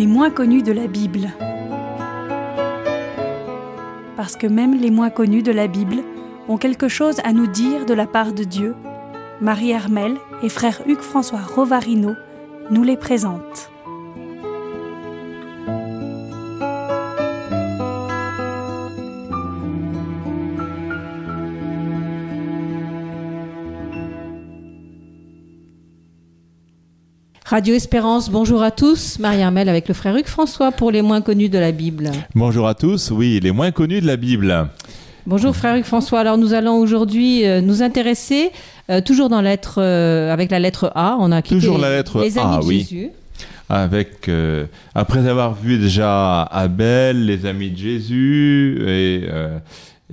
Les moins connus de la Bible. Parce que même les moins connus de la Bible ont quelque chose à nous dire de la part de Dieu, Marie Hermel et frère Hugues-François Rovarino nous les présentent. Radio Espérance, bonjour à tous. Marie-Armel avec le frère Hugues François pour les moins connus de la Bible. Bonjour à tous, oui, les moins connus de la Bible. Bonjour frère Hugues François. Alors nous allons aujourd'hui euh, nous intéresser, euh, toujours dans lettre, euh, avec la lettre A, on a Toujours la lettre les amis A, de oui. Jésus. Avec, après avoir vu déjà Abel, les amis de Jésus, et,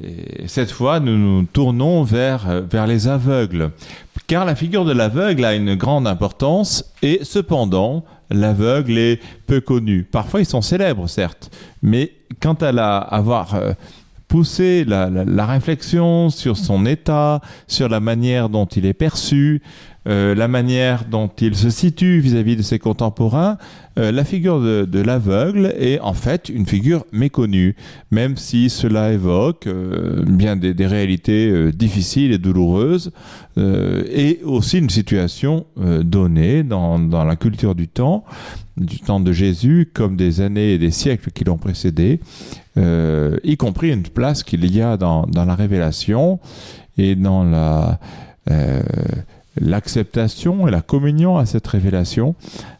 et cette fois, nous nous tournons vers, euh, vers les aveugles. Car la figure de l'aveugle a une grande importance, et cependant, l'aveugle est peu connu. Parfois, ils sont célèbres, certes, mais quant à la, avoir euh, poussé la, la- la réflexion sur son état, sur la manière dont il est perçu, euh, la manière dont il se situe vis-à-vis de ses contemporains, euh, la figure de, l'aveugle est en fait une figure méconnue, même si cela évoque euh, bien des, réalités difficiles et douloureuses, et aussi une situation donnée dans, la culture du temps, du temps de Jésus, comme des années et des siècles qui l'ont précédé, y compris une place qu'il y a dans, la révélation et dans la... l'acceptation et la communion à cette révélation,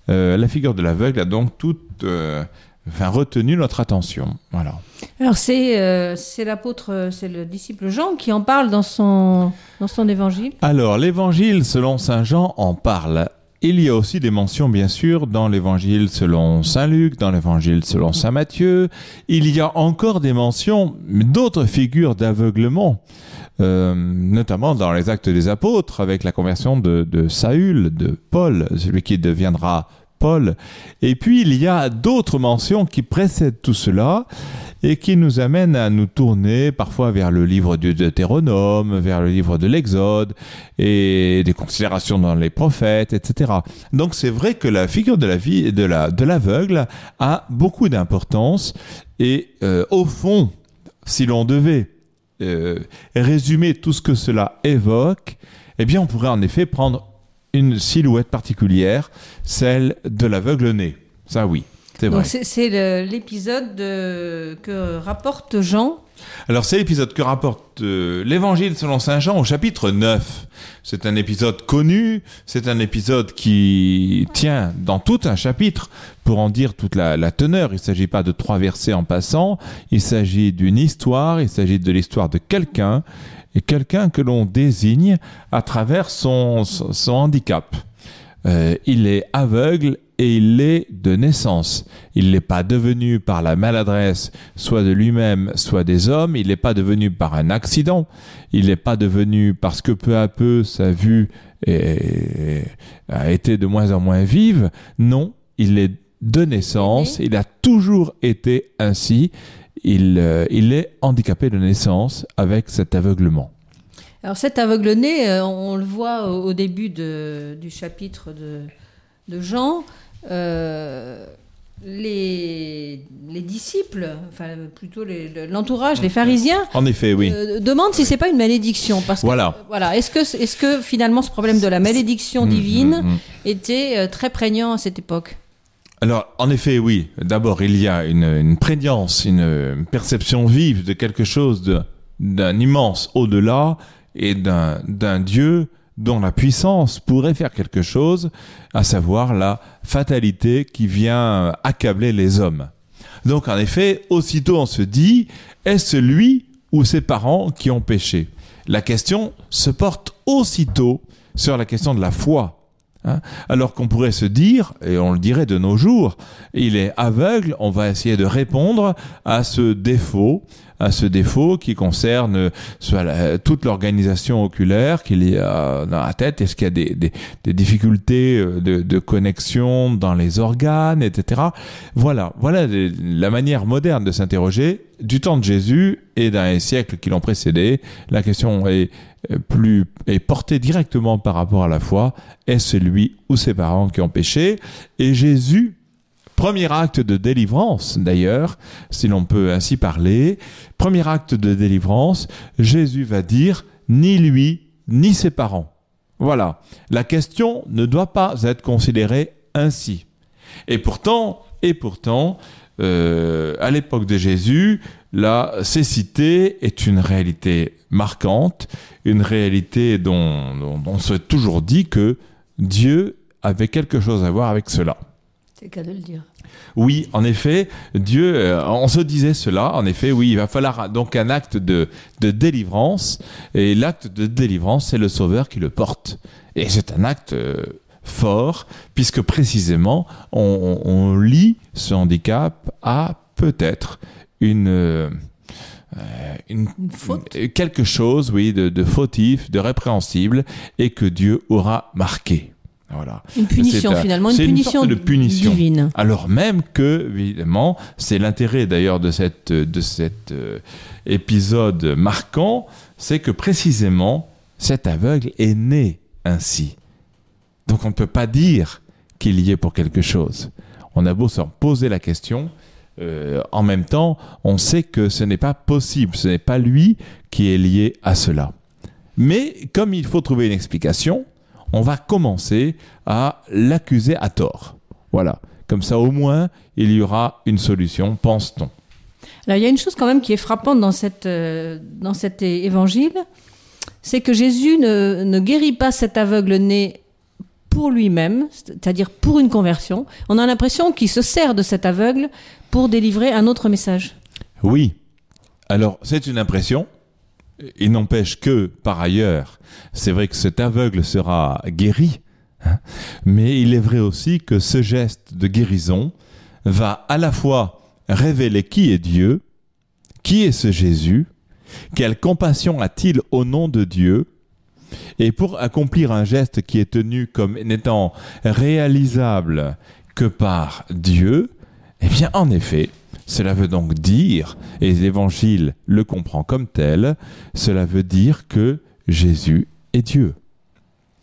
euh, la figure de l'aveugle a donc toute, euh, enfin, retenu notre attention. Voilà. Alors c'est euh, l'apôtre, c'est le disciple Jean qui en parle dans son, dans son évangile. Alors, l'évangile selon saint Jean en parle. Il y a aussi des mentions, bien sûr, dans l'évangile selon saint Luc, dans l'évangile selon saint Matthieu. Il y a encore des mentions d'autres figures d'aveuglement, euh, notamment dans les actes des apôtres, avec la conversion de, de Saül, de Paul, celui qui deviendra Paul. Et puis, il y a d'autres mentions qui précèdent tout cela et qui nous amènent à nous tourner parfois vers le livre du Deutéronome, vers le livre de l'Exode et des considérations dans les prophètes, etc. Donc c'est vrai que la figure de la vie de la de l'aveugle a beaucoup d'importance et euh, au fond, si l'on devait euh, résumer tout ce que cela évoque, eh bien on pourrait en effet prendre une silhouette particulière, celle de l'aveugle né. Ça oui, c'est vrai. C'est l'épisode de- que rapporte Jean. Alors c'est l'épisode que rapporte euh, l'Évangile selon Saint Jean au chapitre 9. C'est un épisode connu, c'est un épisode qui tient dans tout un chapitre pour en dire toute la, teneur. Il ne s'agit pas de trois versets en passant, il s'agit d'une histoire, il s'agit de l'histoire de quelqu'un, et quelqu'un que l'on désigne à travers son handicap. Euh, il est aveugle et il l'est de naissance. Il n'est pas devenu par la maladresse, soit de lui-même, soit des hommes. Il n'est pas devenu par un accident. Il n'est pas devenu parce que peu à peu sa vue est- a été de moins en moins vive. Non, il est de naissance. Il a toujours été ainsi. Il, euh, il est handicapé de naissance avec cet aveuglement. Alors cet aveugle-né, euh, on le voit au, au début de- du chapitre de, de Jean. Euh, les, les disciples, enfin plutôt l'entourage, les pharisiens, En effet, oui. euh, demandent si c'est pas une malédiction. Parce que, Voilà. voilà. Est-ce que, est-ce que finalement ce problème de la malédiction Mm, divine mm, mm. était euh, très prégnant à cette époque? Alors, en effet, oui. D'abord, il y a une, une prégnance, une perception vive de quelque chose d'un immense au-delà et d'un d'un Dieu dont la puissance pourrait faire quelque chose, à savoir la fatalité qui vient accabler les hommes. Donc, en effet, aussitôt on se dit, est-ce lui ou ses parents qui ont péché? La question se porte aussitôt sur la question de la foi. Hein Alors qu'on pourrait se dire, et on le dirait de nos jours, il est aveugle, on va essayer de répondre à ce défaut, à ce défaut qui concerne toute l'organisation oculaire qu'il y a dans la tête. Est-ce qu'il y a des, des- difficultés euh, de, de connexion dans les organes, etc. Voilà, voilà la manière moderne de s'interroger du temps de Jésus et dans les siècles qui l'ont précédé. La question est euh, plus est portée directement par rapport à la foi. Est-ce lui ou ses parents qui ont péché? Et Jésus Premier acte de délivrance, d'ailleurs, si l'on peut ainsi parler. Premier acte de délivrance, Jésus va dire, ni lui, ni ses parents. Voilà. La question ne doit pas être considérée ainsi. Et pourtant, et pourtant, euh, à l'époque de Jésus, la cécité est une réalité marquante, une réalité dont, on se toujours dit que Dieu avait quelque chose à voir avec cela. C'est qu'à de le dire. Oui, en effet, Dieu, euh, on se disait cela, en effet, oui, il va falloir donc un acte de, de délivrance, et l'acte de délivrance, c'est le Sauveur qui le porte. Et c'est un acte euh, fort, puisque précisément, on, on- lie ce handicap à peut-être une... euh, une, Une faute. quelque chose, oui, de, de fautif, de répréhensible, et que Dieu aura marqué. Voilà. Une punition un- finalement, une c'est une punition, sorte de punition. divine. Alors même que, évidemment, c'est l'intérêt d'ailleurs de, cette, de cet euh, épisode marquant, c'est que précisément, cet aveugle est né ainsi. Donc on ne peut pas dire qu'il y est pour quelque chose. On a beau s'en poser la question, euh, en même temps, on sait que ce n'est pas possible, ce n'est pas lui qui est lié à cela. Mais comme il faut trouver une explication, on va commencer à l'accuser à tort. Voilà. Comme ça, au moins, il y aura une solution, pense-t-on. Alors, il y a une chose quand même qui est frappante dans, cette, euh, dans cet évangile, c'est que Jésus ne, ne guérit pas cet aveugle né pour lui-même, c'est-à-dire pour une conversion. On a l'impression qu'il se sert de cet aveugle pour délivrer un autre message. Oui. Alors, c'est une impression. Il n'empêche que, par ailleurs, c'est vrai que cet aveugle sera guéri, hein, mais il est vrai aussi que ce geste de guérison va à la fois révéler qui est Dieu, qui est ce Jésus, quelle compassion a-t-il au nom de Dieu, et pour accomplir un geste qui est tenu comme n'étant réalisable que par Dieu, eh bien, en effet, cela veut donc dire, et l'Évangile le comprend comme tel, cela veut dire que Jésus est Dieu.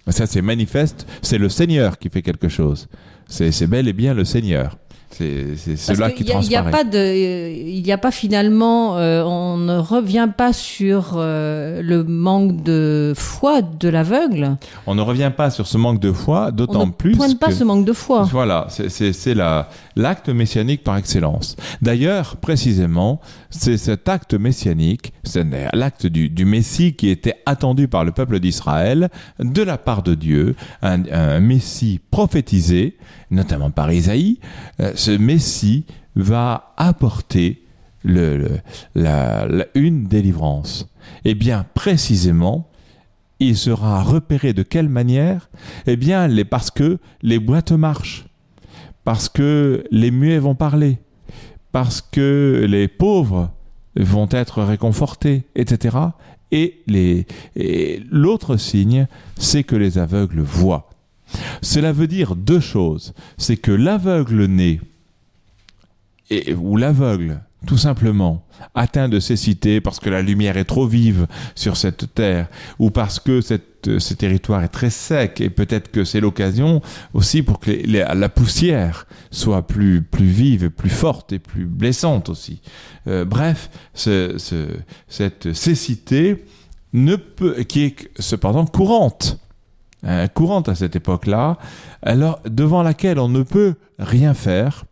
Ça, c'est manifeste, c'est le Seigneur qui fait quelque chose. C'est bel et bien le Seigneur. C'est cela qui il n'y a, pas de, euh, il n'y a pas finalement, euh, on ne revient pas sur euh, le manque de foi de l'aveugle. On ne revient pas sur ce manque de foi, On d'autant ne plus pointe pas que- ce manque de foi. Voilà, c'est- c'est la- l'acte messianique par excellence. D'ailleurs, précisément, c'est cet acte messianique, c'est l'acte du, du Messie qui était attendu par le peuple d'Israël de la part de Dieu, un, un Messie prophétisé, notamment par Isaïe. Euh, Ce Messie va apporter une délivrance. Eh bien, précisément, il sera repéré de quelle manière? Eh bien, parce que les boîtes marchent, parce que les muets vont parler, parce que les pauvres vont être réconfortés, etc. Et l'autre signe, c'est que les aveugles voient. Cela veut dire deux choses. C'est que l'aveugle né, et, ou l'aveugle, tout simplement, atteint de cécité parce que la lumière est trop vive sur cette terre, ou parce que cette, ce territoire est très sec, et peut-être que c'est l'occasion aussi pour que la poussière soit plus, plus vive, plus forte et plus blessante aussi. Euh, bref, ce- ce- cette cécité ne peut, qui est cependant courante, hein, courante à cette époque-là, alors devant laquelle on ne peut rien faire,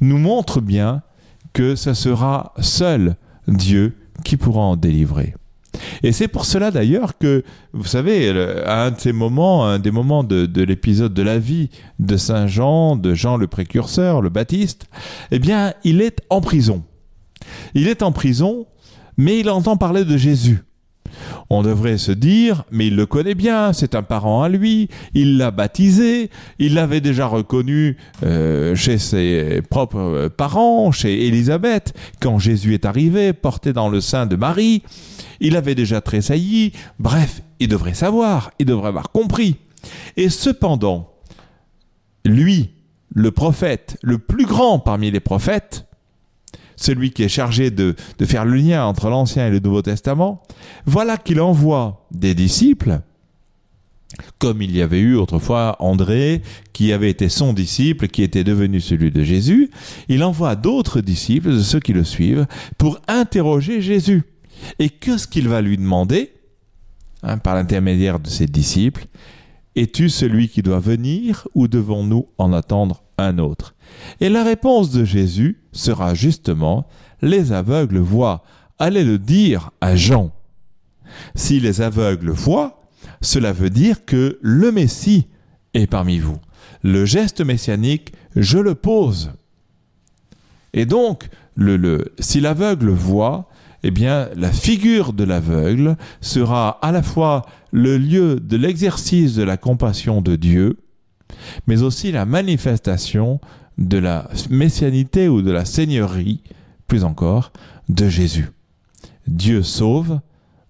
nous montre bien que ce sera seul Dieu qui pourra en délivrer. Et c'est pour cela d'ailleurs que, vous savez, à un de ces moments, un des moments de, de l'épisode de la vie de Saint Jean, de Jean le précurseur, le Baptiste, eh bien, il est en prison. Il est en prison, mais il entend parler de Jésus. On devrait se dire, mais il le connaît bien, c'est un parent à lui, il l'a baptisé, il l'avait déjà reconnu euh, chez ses propres euh, parents, chez Élisabeth, quand Jésus est arrivé, porté dans le sein de Marie. Il avait déjà tressailli, bref, il devrait savoir, il devrait avoir compris. Et cependant, lui, le prophète, le plus grand parmi les prophètes, celui qui est chargé de, faire le lien entre l'Ancien et le Nouveau Testament, voilà qu'il envoie des disciples comme il y avait eu autrefois André, qui avait été son disciple, qui était devenu celui de Jésus, il envoie d'autres disciples, de ceux qui le suivent, pour interroger Jésus. Et qu'est-ce qu'il va lui demander, hein, par l'intermédiaire de ses disciples Es-tu celui qui doit venir ou devons-nous en attendre un autre? Et la réponse de Jésus sera justement Les aveugles voient. Allez le dire à Jean. Si les aveugles voient, cela veut dire que le Messie est parmi vous. Le geste messianique, je le pose. Et donc, si l'aveugle voit, eh bien, la figure de l'aveugle sera à la fois le lieu de l'exercice de la compassion de Dieu, mais aussi la manifestation de la messianité ou de la seigneurie, plus encore, de Jésus. Dieu sauve,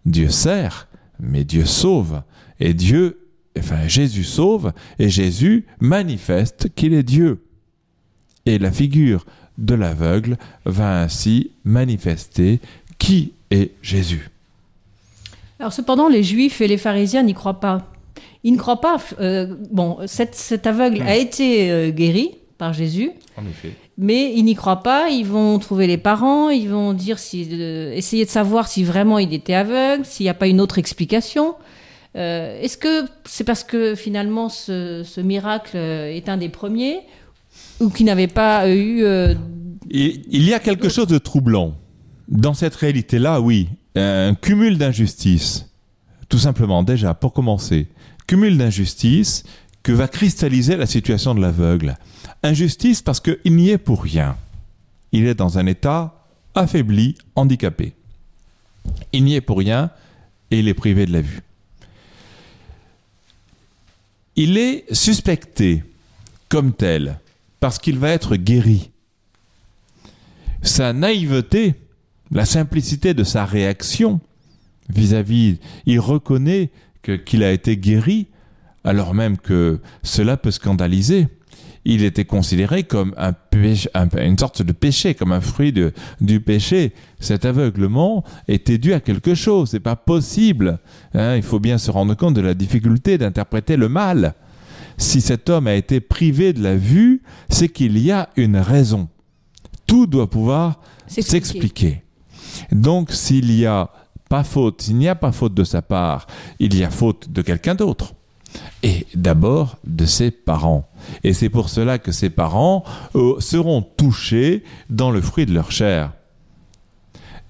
Dieu sert, mais Dieu sauve. Et Dieu, enfin Jésus sauve, et Jésus manifeste qu'il est Dieu. Et la figure de l'aveugle va ainsi manifester qui est Jésus. Alors cependant, les Juifs et les pharisiens n'y croient pas. Ils ne croient pas. Euh, bon, cet, aveugle a été euh, guéri par Jésus. En effet. Mais ils n'y croient pas. Ils vont trouver les parents. Ils vont dire si, euh, essayer de savoir si vraiment il était aveugle, s'il n'y a pas une autre explication. Euh, est-ce que c'est parce que finalement ce, miracle est un des premiers ou qu'il n'avait pas eu... Euh, il, y a quelque chose de troublant. Dans cette réalité-là, oui, un cumul d'injustices. Tout simplement, déjà, pour commencer, cumul d'injustices que va cristalliser la situation de l'aveugle. Injustice parce qu'il n'y est pour rien. Il est dans un état affaibli, handicapé. Il n'y est pour rien et il est privé de la vue il est suspecté comme tel parce qu'il va être guéri. Sa naïveté, la simplicité de sa réaction vis-à-vis, il reconnaît qu'il a été guéri, alors même que cela peut scandaliser il était considéré comme un une sorte de péché, comme un fruit du péché. Cet aveuglement était dû à quelque chose. C'est pas possible. Hein. il faut bien se rendre compte de la difficulté d'interpréter le mal. Si cet homme a été privé de la vue, c'est qu'il y a une raison. Tout doit pouvoir s'expliquer. Donc, s'il n'y a pas faute, s'il n'y a pas faute de sa part, il y a faute de quelqu'un d'autre et d'abord de ses parents. Et c'est pour cela que ses parents euh, seront touchés dans le fruit de leur chair.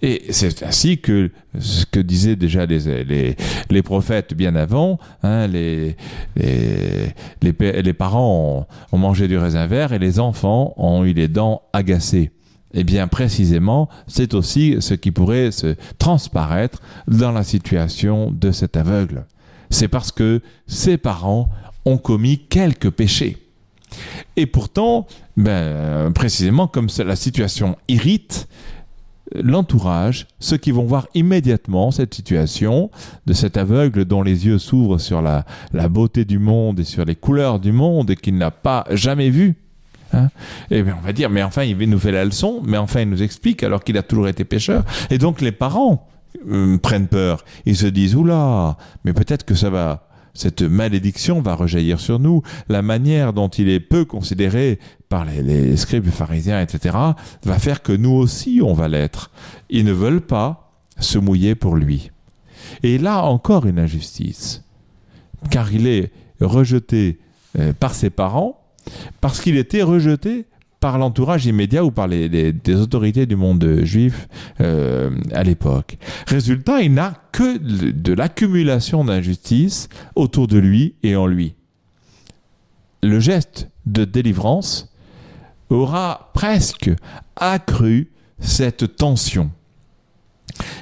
Et c'est ainsi que ce que disaient déjà les, prophètes bien avant, hein, les, parents ont, ont, mangé du raisin vert et les enfants ont eu les dents agacées. Et bien précisément, c'est aussi ce qui pourrait se transparaître dans la situation de cet aveugle c'est parce que ses parents ont commis quelques péchés. Et pourtant, ben, précisément comme la situation irrite l'entourage, ceux qui vont voir immédiatement cette situation de cet aveugle dont les yeux s'ouvrent sur la, beauté du monde et sur les couleurs du monde et qu'il n'a pas jamais vu. Hein et bien on va dire, mais enfin il nous fait la leçon, mais enfin il nous explique alors qu'il a toujours été pécheur. Et donc les parents euh, prennent peur. Ils se disent oula, mais peut-être que ça va, cette malédiction va rejaillir sur nous. La manière dont il est peu considéré par les, les scribes pharisiens, etc., va faire que nous aussi on va l'être. Ils ne veulent pas se mouiller pour lui. Et là encore une injustice, car il est rejeté euh, par ses parents, parce qu'il était rejeté par l'entourage immédiat ou par les, des autorités du monde juif euh, à l'époque. Résultat, il n'a que de, l'accumulation d'injustice autour de lui et en lui. Le geste de délivrance aura presque accru cette tension.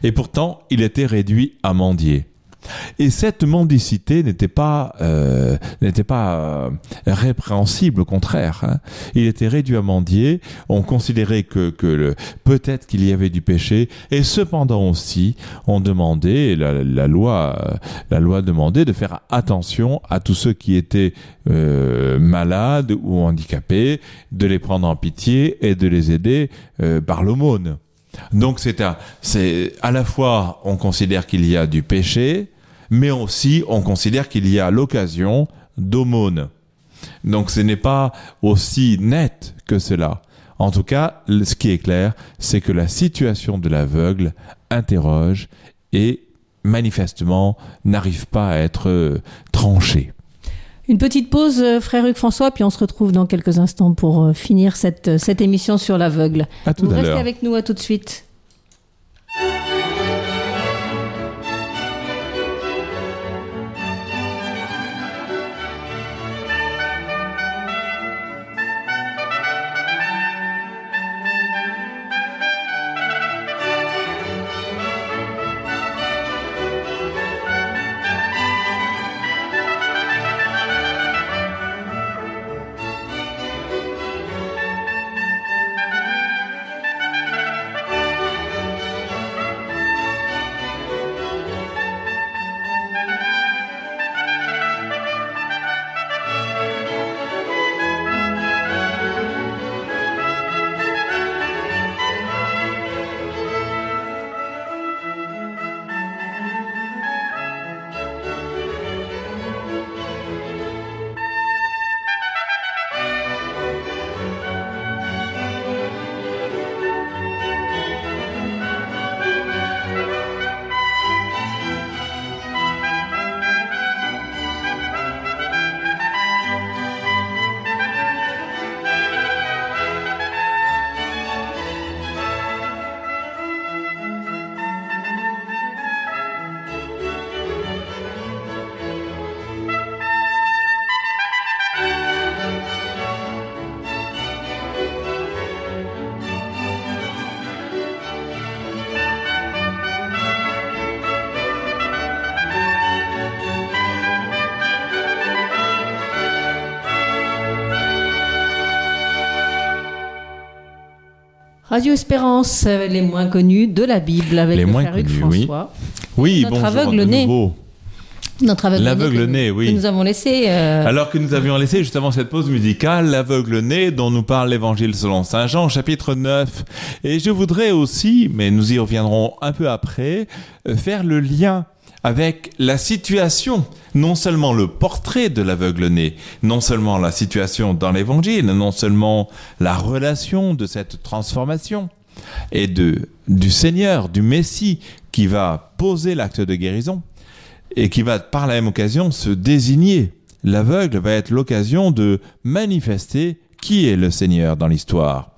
Et pourtant, il était réduit à mendier. Et cette mendicité n'était pas euh, n'était pas euh, répréhensible, au contraire. Hein. Il était réduit à mendier. On considérait que, que peut-être qu'il y avait du péché, et cependant aussi, on demandait la, la loi la loi demandait de faire attention à tous ceux qui étaient euh, malades ou handicapés, de les prendre en pitié et de les aider euh, par l'aumône. Donc c'est à, c'est à la fois on considère qu'il y a du péché, mais aussi on considère qu'il y a l'occasion d'aumône. Donc ce n'est pas aussi net que cela. En tout cas, ce qui est clair, c'est que la situation de l'aveugle interroge et manifestement n'arrive pas à être euh, tranchée. Une petite pause, euh, frère Hugues François, puis on se retrouve dans quelques instants pour euh, finir cette, cette émission sur l'aveugle. Vous restez avec nous, à tout de suite. Radio Espérance, euh, les moins connus de la Bible, avec Les le moins frère connus, oui. François. Oui, Notre bonjour aveugle nouveau. Notre aveugle L'aveugle que- né, oui. Que nous avons laissé. euh, Alors que nous avions laissé justement cette pause musicale, l'aveugle né, dont nous parle l'évangile selon Saint Jean, chapitre 9. Et je voudrais aussi, mais nous y reviendrons un peu après, euh, faire le lien avec la situation, non seulement le portrait de l'aveugle né, non seulement la situation dans l'évangile, non seulement la relation de cette transformation et de, du Seigneur, du Messie qui va poser l'acte de guérison, et qui va par la même occasion se désigner. L'aveugle va être l'occasion de manifester qui est le Seigneur dans l'histoire.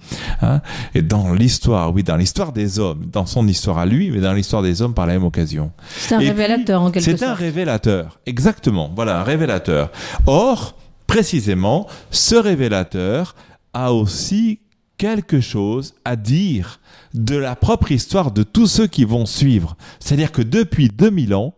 Hein? Et dans l'histoire, oui, dans l'histoire des hommes, dans son histoire à lui, mais dans l'histoire des hommes par la même occasion. C'est un Et révélateur en quelque C'est sorte. un révélateur, exactement. Voilà, un révélateur. Or, précisément, ce révélateur a aussi quelque chose à dire de la propre histoire de tous ceux qui vont suivre. C'est-à-dire que depuis 2000 ans,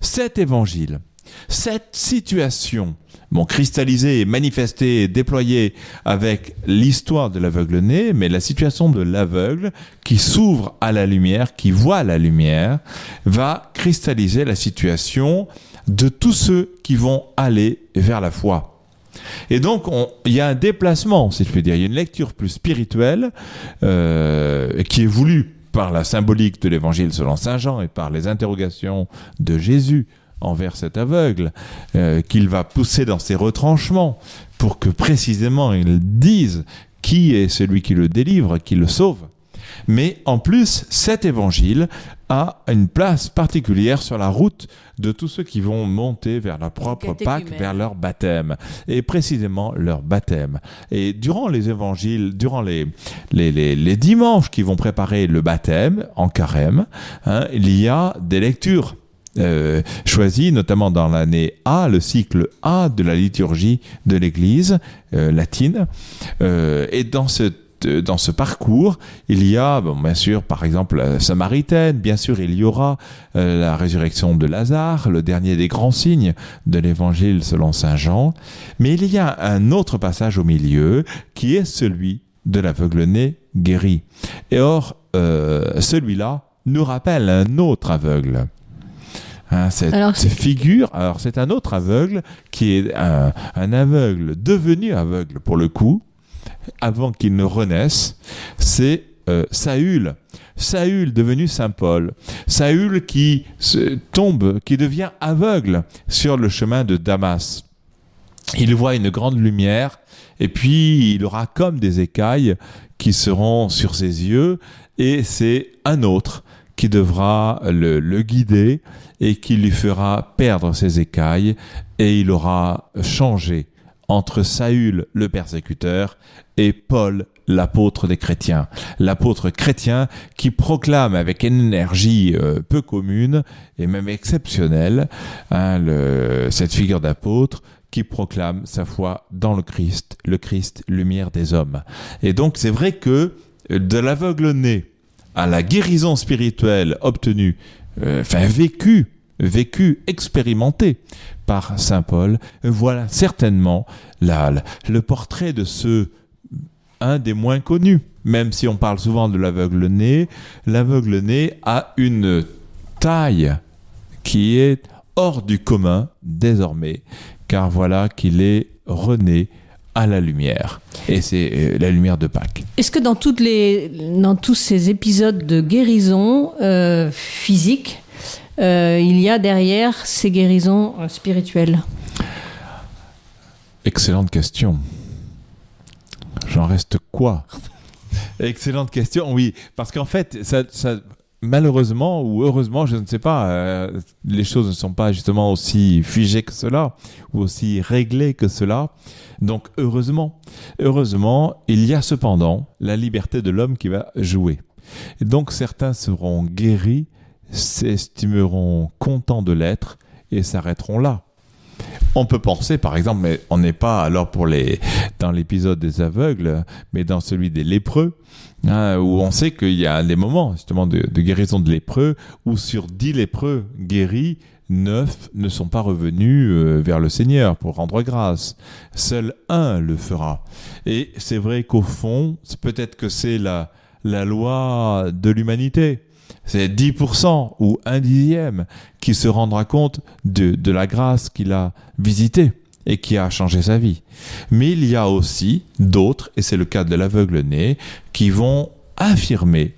cet évangile, cette situation, bon, cristallisée, manifestée, déployée avec l'histoire de l'aveugle né, mais la situation de l'aveugle qui s'ouvre à la lumière, qui voit la lumière, va cristalliser la situation de tous ceux qui vont aller vers la foi. Et donc, on- il y a un déplacement, si je puis dire. Il y a une lecture plus spirituelle euh, qui est voulue par la symbolique de l'évangile selon Saint Jean et par les interrogations de Jésus envers cet aveugle, euh, qu'il va pousser dans ses retranchements pour que précisément il dise qui est celui qui le délivre, qui le sauve. Mais en plus, cet évangile a une place particulière sur la route de tous ceux qui vont monter vers leur propre Pâques, Catéchumène. vers leur baptême, et précisément leur baptême. Et durant les évangiles, durant les, les, les, les dimanches qui vont préparer le baptême en carême, hein, il y a des lectures euh, choisies, notamment dans l'année A, le cycle A de la liturgie de l'Église euh, latine. Euh, et dans ce dans ce parcours, il y a, bon, bien sûr, par exemple, la Samaritaine, bien sûr, il y aura euh, la résurrection de Lazare, le dernier des grands signes de l'évangile selon Saint Jean, mais il y a un autre passage au milieu qui est celui de l'aveugle-né guéri. Et or, euh, celui-là nous rappelle un autre aveugle. Hein, cette, Alors, cette figure, alors c'est un autre aveugle qui est un, un aveugle devenu aveugle pour le coup, avant qu'il ne renaisse, c'est euh, Saül. Saül devenu Saint Paul. Saül qui se tombe, qui devient aveugle sur le chemin de Damas. Il voit une grande lumière et puis il aura comme des écailles qui seront sur ses yeux et c'est un autre qui devra le, guider et qui lui fera perdre ses écailles et il aura changé entre Saül le persécuteur et Paul l'apôtre des chrétiens. L'apôtre chrétien qui proclame avec une énergie euh, peu commune et même exceptionnelle hein, cette figure d'apôtre qui proclame sa foi dans le Christ, le Christ, lumière des hommes. Et donc c'est vrai que de l'aveugle né à la guérison spirituelle obtenue, euh, enfin vécue, vécue, expérimentée par Saint Paul, voilà certainement le portrait de ce un des moins connus. Même si on parle souvent de l'aveugle né, l'aveugle né a une taille qui est hors du commun désormais, car voilà qu'il est rené à la lumière. Et c'est euh, la lumière de Pâques. Est-ce que dans, toutes les, dans tous ces épisodes de guérison euh, physique, euh, il y a derrière ces guérisons spirituelles? Excellente question. J'en reste quoi? Excellente question, oui. Parce qu'en fait, ça, ça, malheureusement ou heureusement, je ne sais pas, euh, les choses ne sont pas justement aussi figées que cela ou aussi réglées que cela. Donc heureusement, heureusement, il y a cependant la liberté de l'homme qui va jouer. Donc certains seront guéris, s'estimeront contents de l'être et s'arrêteront là. On peut penser, par exemple, mais on n'est pas alors pour les dans l'épisode des aveugles, mais dans celui des lépreux, hein, où on sait qu'il y a des moments justement de, guérison de lépreux, où sur dix lépreux guéris, neuf ne sont pas revenus euh, vers le Seigneur pour rendre grâce. Seul un le fera. Et c'est vrai qu'au fond, peut-être que c'est la la loi de l'humanité c'est 10% ou un dixième qui se rendra compte de, de la grâce qu'il a visitée et qui a changé sa vie. Mais il y a aussi d'autres, et c'est le cas de l'aveugle né, qui vont affirmer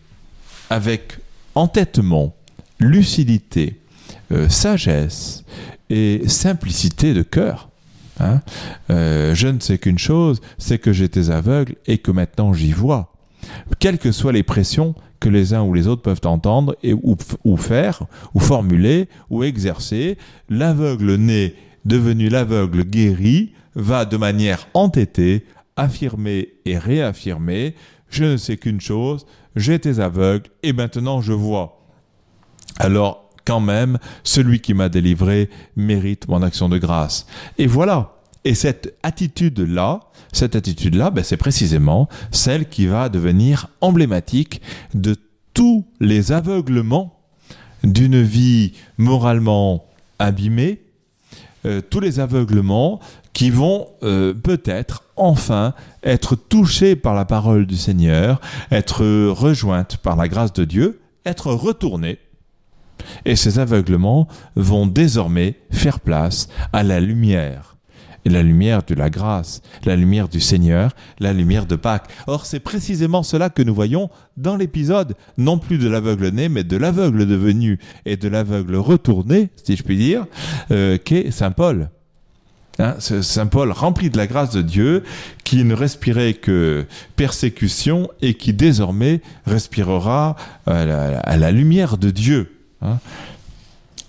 avec entêtement, lucidité, euh, sagesse et simplicité de cœur. Hein euh, je ne sais qu'une chose, c'est que j'étais aveugle et que maintenant j'y vois. Quelles que soient les pressions que les uns ou les autres peuvent entendre et, ou, ou faire, ou formuler, ou exercer, l'aveugle né devenu l'aveugle guéri va de manière entêtée affirmer et réaffirmer je ne sais qu'une chose, j'étais aveugle et maintenant je vois. Alors, quand même, celui qui m'a délivré mérite mon action de grâce. Et voilà. Et cette attitude-là, cette attitude-là, ben, c'est précisément celle qui va devenir emblématique de tous les aveuglements d'une vie moralement abîmée, euh, tous les aveuglements qui vont euh, peut-être enfin être touchés par la parole du Seigneur, être rejointes par la grâce de Dieu, être retournés. Et ces aveuglements vont désormais faire place à la lumière la lumière de la grâce, la lumière du Seigneur, la lumière de Pâques. Or, c'est précisément cela que nous voyons dans l'épisode, non plus de l'aveugle né, mais de l'aveugle devenu et de l'aveugle retourné, si je puis dire, euh, qu'est Saint Paul. Hein, Saint Paul rempli de la grâce de Dieu, qui ne respirait que persécution et qui désormais respirera à la, à la lumière de Dieu. Hein.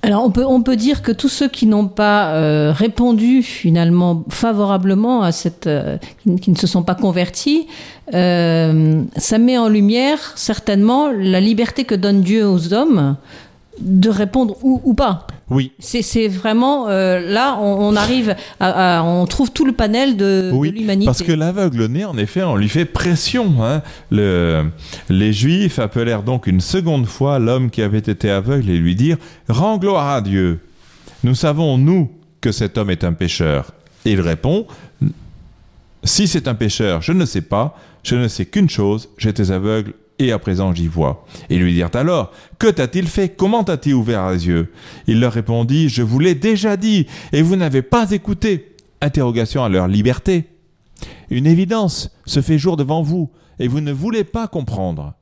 Alors on peut, on peut dire que tous ceux qui n'ont pas euh, répondu finalement favorablement à cette, euh, qui, ne se sont pas convertis, euh, ça met en lumière certainement la liberté que donne Dieu aux hommes de répondre ou, ou pas. Oui. C'est vraiment euh, là, on, on arrive, à, à, on trouve tout le panel de, oui, de l'humanité. Parce que l'aveugle né, en effet, on lui fait pression. Hein. Le, les Juifs appelèrent donc une seconde fois l'homme qui avait été aveugle et lui dirent Rends gloire à Dieu. Nous savons nous que cet homme est un pécheur. Et il répond Si c'est un pécheur, je ne sais pas. Je ne sais qu'une chose j'étais aveugle et à présent j'y vois. Et lui dirent alors, que t'a-t-il fait? Comment t'a-t-il ouvert les yeux? Il leur répondit, je vous l'ai déjà dit, et vous n'avez pas écouté. Interrogation à leur liberté. Une évidence se fait jour devant vous, et vous ne voulez pas comprendre.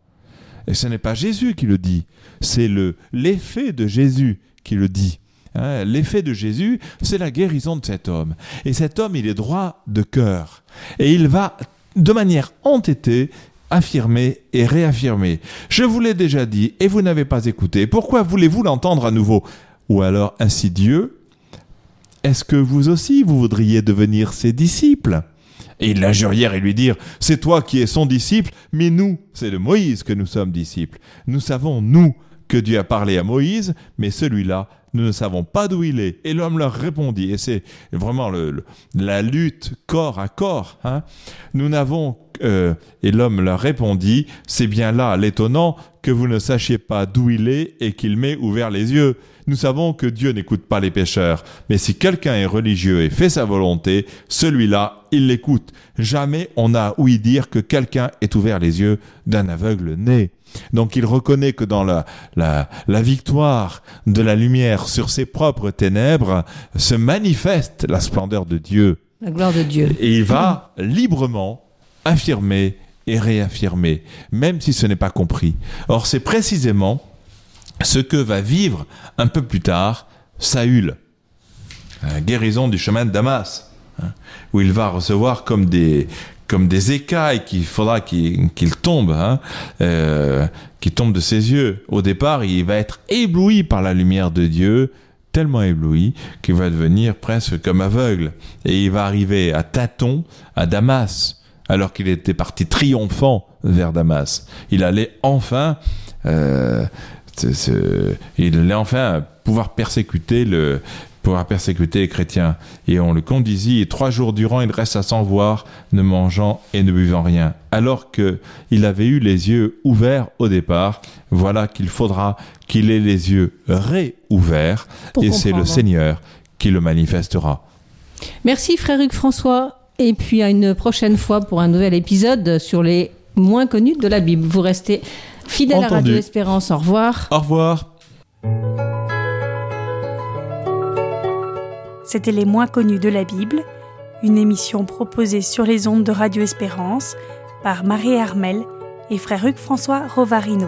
Et ce n'est pas Jésus qui le dit, c'est le l'effet de Jésus qui le dit. Hein, l'effet de Jésus, c'est la guérison de cet homme. Et cet homme, il est droit de cœur. Et il va, de manière entêtée, affirmer et réaffirmer. Je vous l'ai déjà dit et vous n'avez pas écouté. Pourquoi voulez-vous l'entendre à nouveau? Ou alors, ainsi Dieu, est-ce que vous aussi, vous voudriez devenir ses disciples? Et il l'injurièrent et lui dirent, c'est toi qui es son disciple, mais nous, c'est de Moïse que nous sommes disciples. Nous savons, nous, que Dieu a parlé à Moïse, mais celui-là, nous ne savons pas d'où il est. Et l'homme leur répondit, et c'est vraiment le, la lutte corps à corps. Hein. Nous n'avons, euh, et l'homme leur répondit, c'est bien là l'étonnant que vous ne sachiez pas d'où il est et qu'il m'ait ouvert les yeux. Nous savons que Dieu n'écoute pas les pécheurs, mais si quelqu'un est religieux et fait sa volonté, celui-là, il l'écoute. Jamais on n'a ouï dire que quelqu'un ait ouvert les yeux d'un aveugle né. Donc il reconnaît que dans la, la, la, victoire de la lumière sur ses propres ténèbres se manifeste la splendeur de Dieu. La gloire de Dieu. Et il va librement affirmer et réaffirmer, même si ce n'est pas compris. Or c'est précisément ce que va vivre un peu plus tard Saül, guérison du chemin de Damas, hein, où il va recevoir comme des, comme des écailles qu'il faudra qu'il tombe, hein, euh, qui tombent de ses yeux. Au départ, il va être ébloui par la lumière de Dieu, tellement ébloui qu'il va devenir presque comme aveugle. Et il va arriver à tâtons à Damas, alors qu'il était parti triomphant vers Damas. Il allait enfin euh, il allait enfin pouvoir persécuter le pouvoir persécuter les chrétiens. Et on le conduisit, et trois jours durant, il resta sans voir, ne mangeant et ne buvant rien. Alors que il avait eu les yeux ouverts au départ, voilà qu'il faudra qu'il ait les yeux réouverts, et c'est le Seigneur qui le manifestera. Merci frère Hugues François, et puis à une prochaine fois pour un nouvel épisode sur les moins connus de la Bible. Vous restez Fidèle à Radio Espérance, au revoir. Au revoir. C'était Les moins connus de la Bible, une émission proposée sur les ondes de Radio Espérance par Marie Hermel et frère Hugues François Rovarino.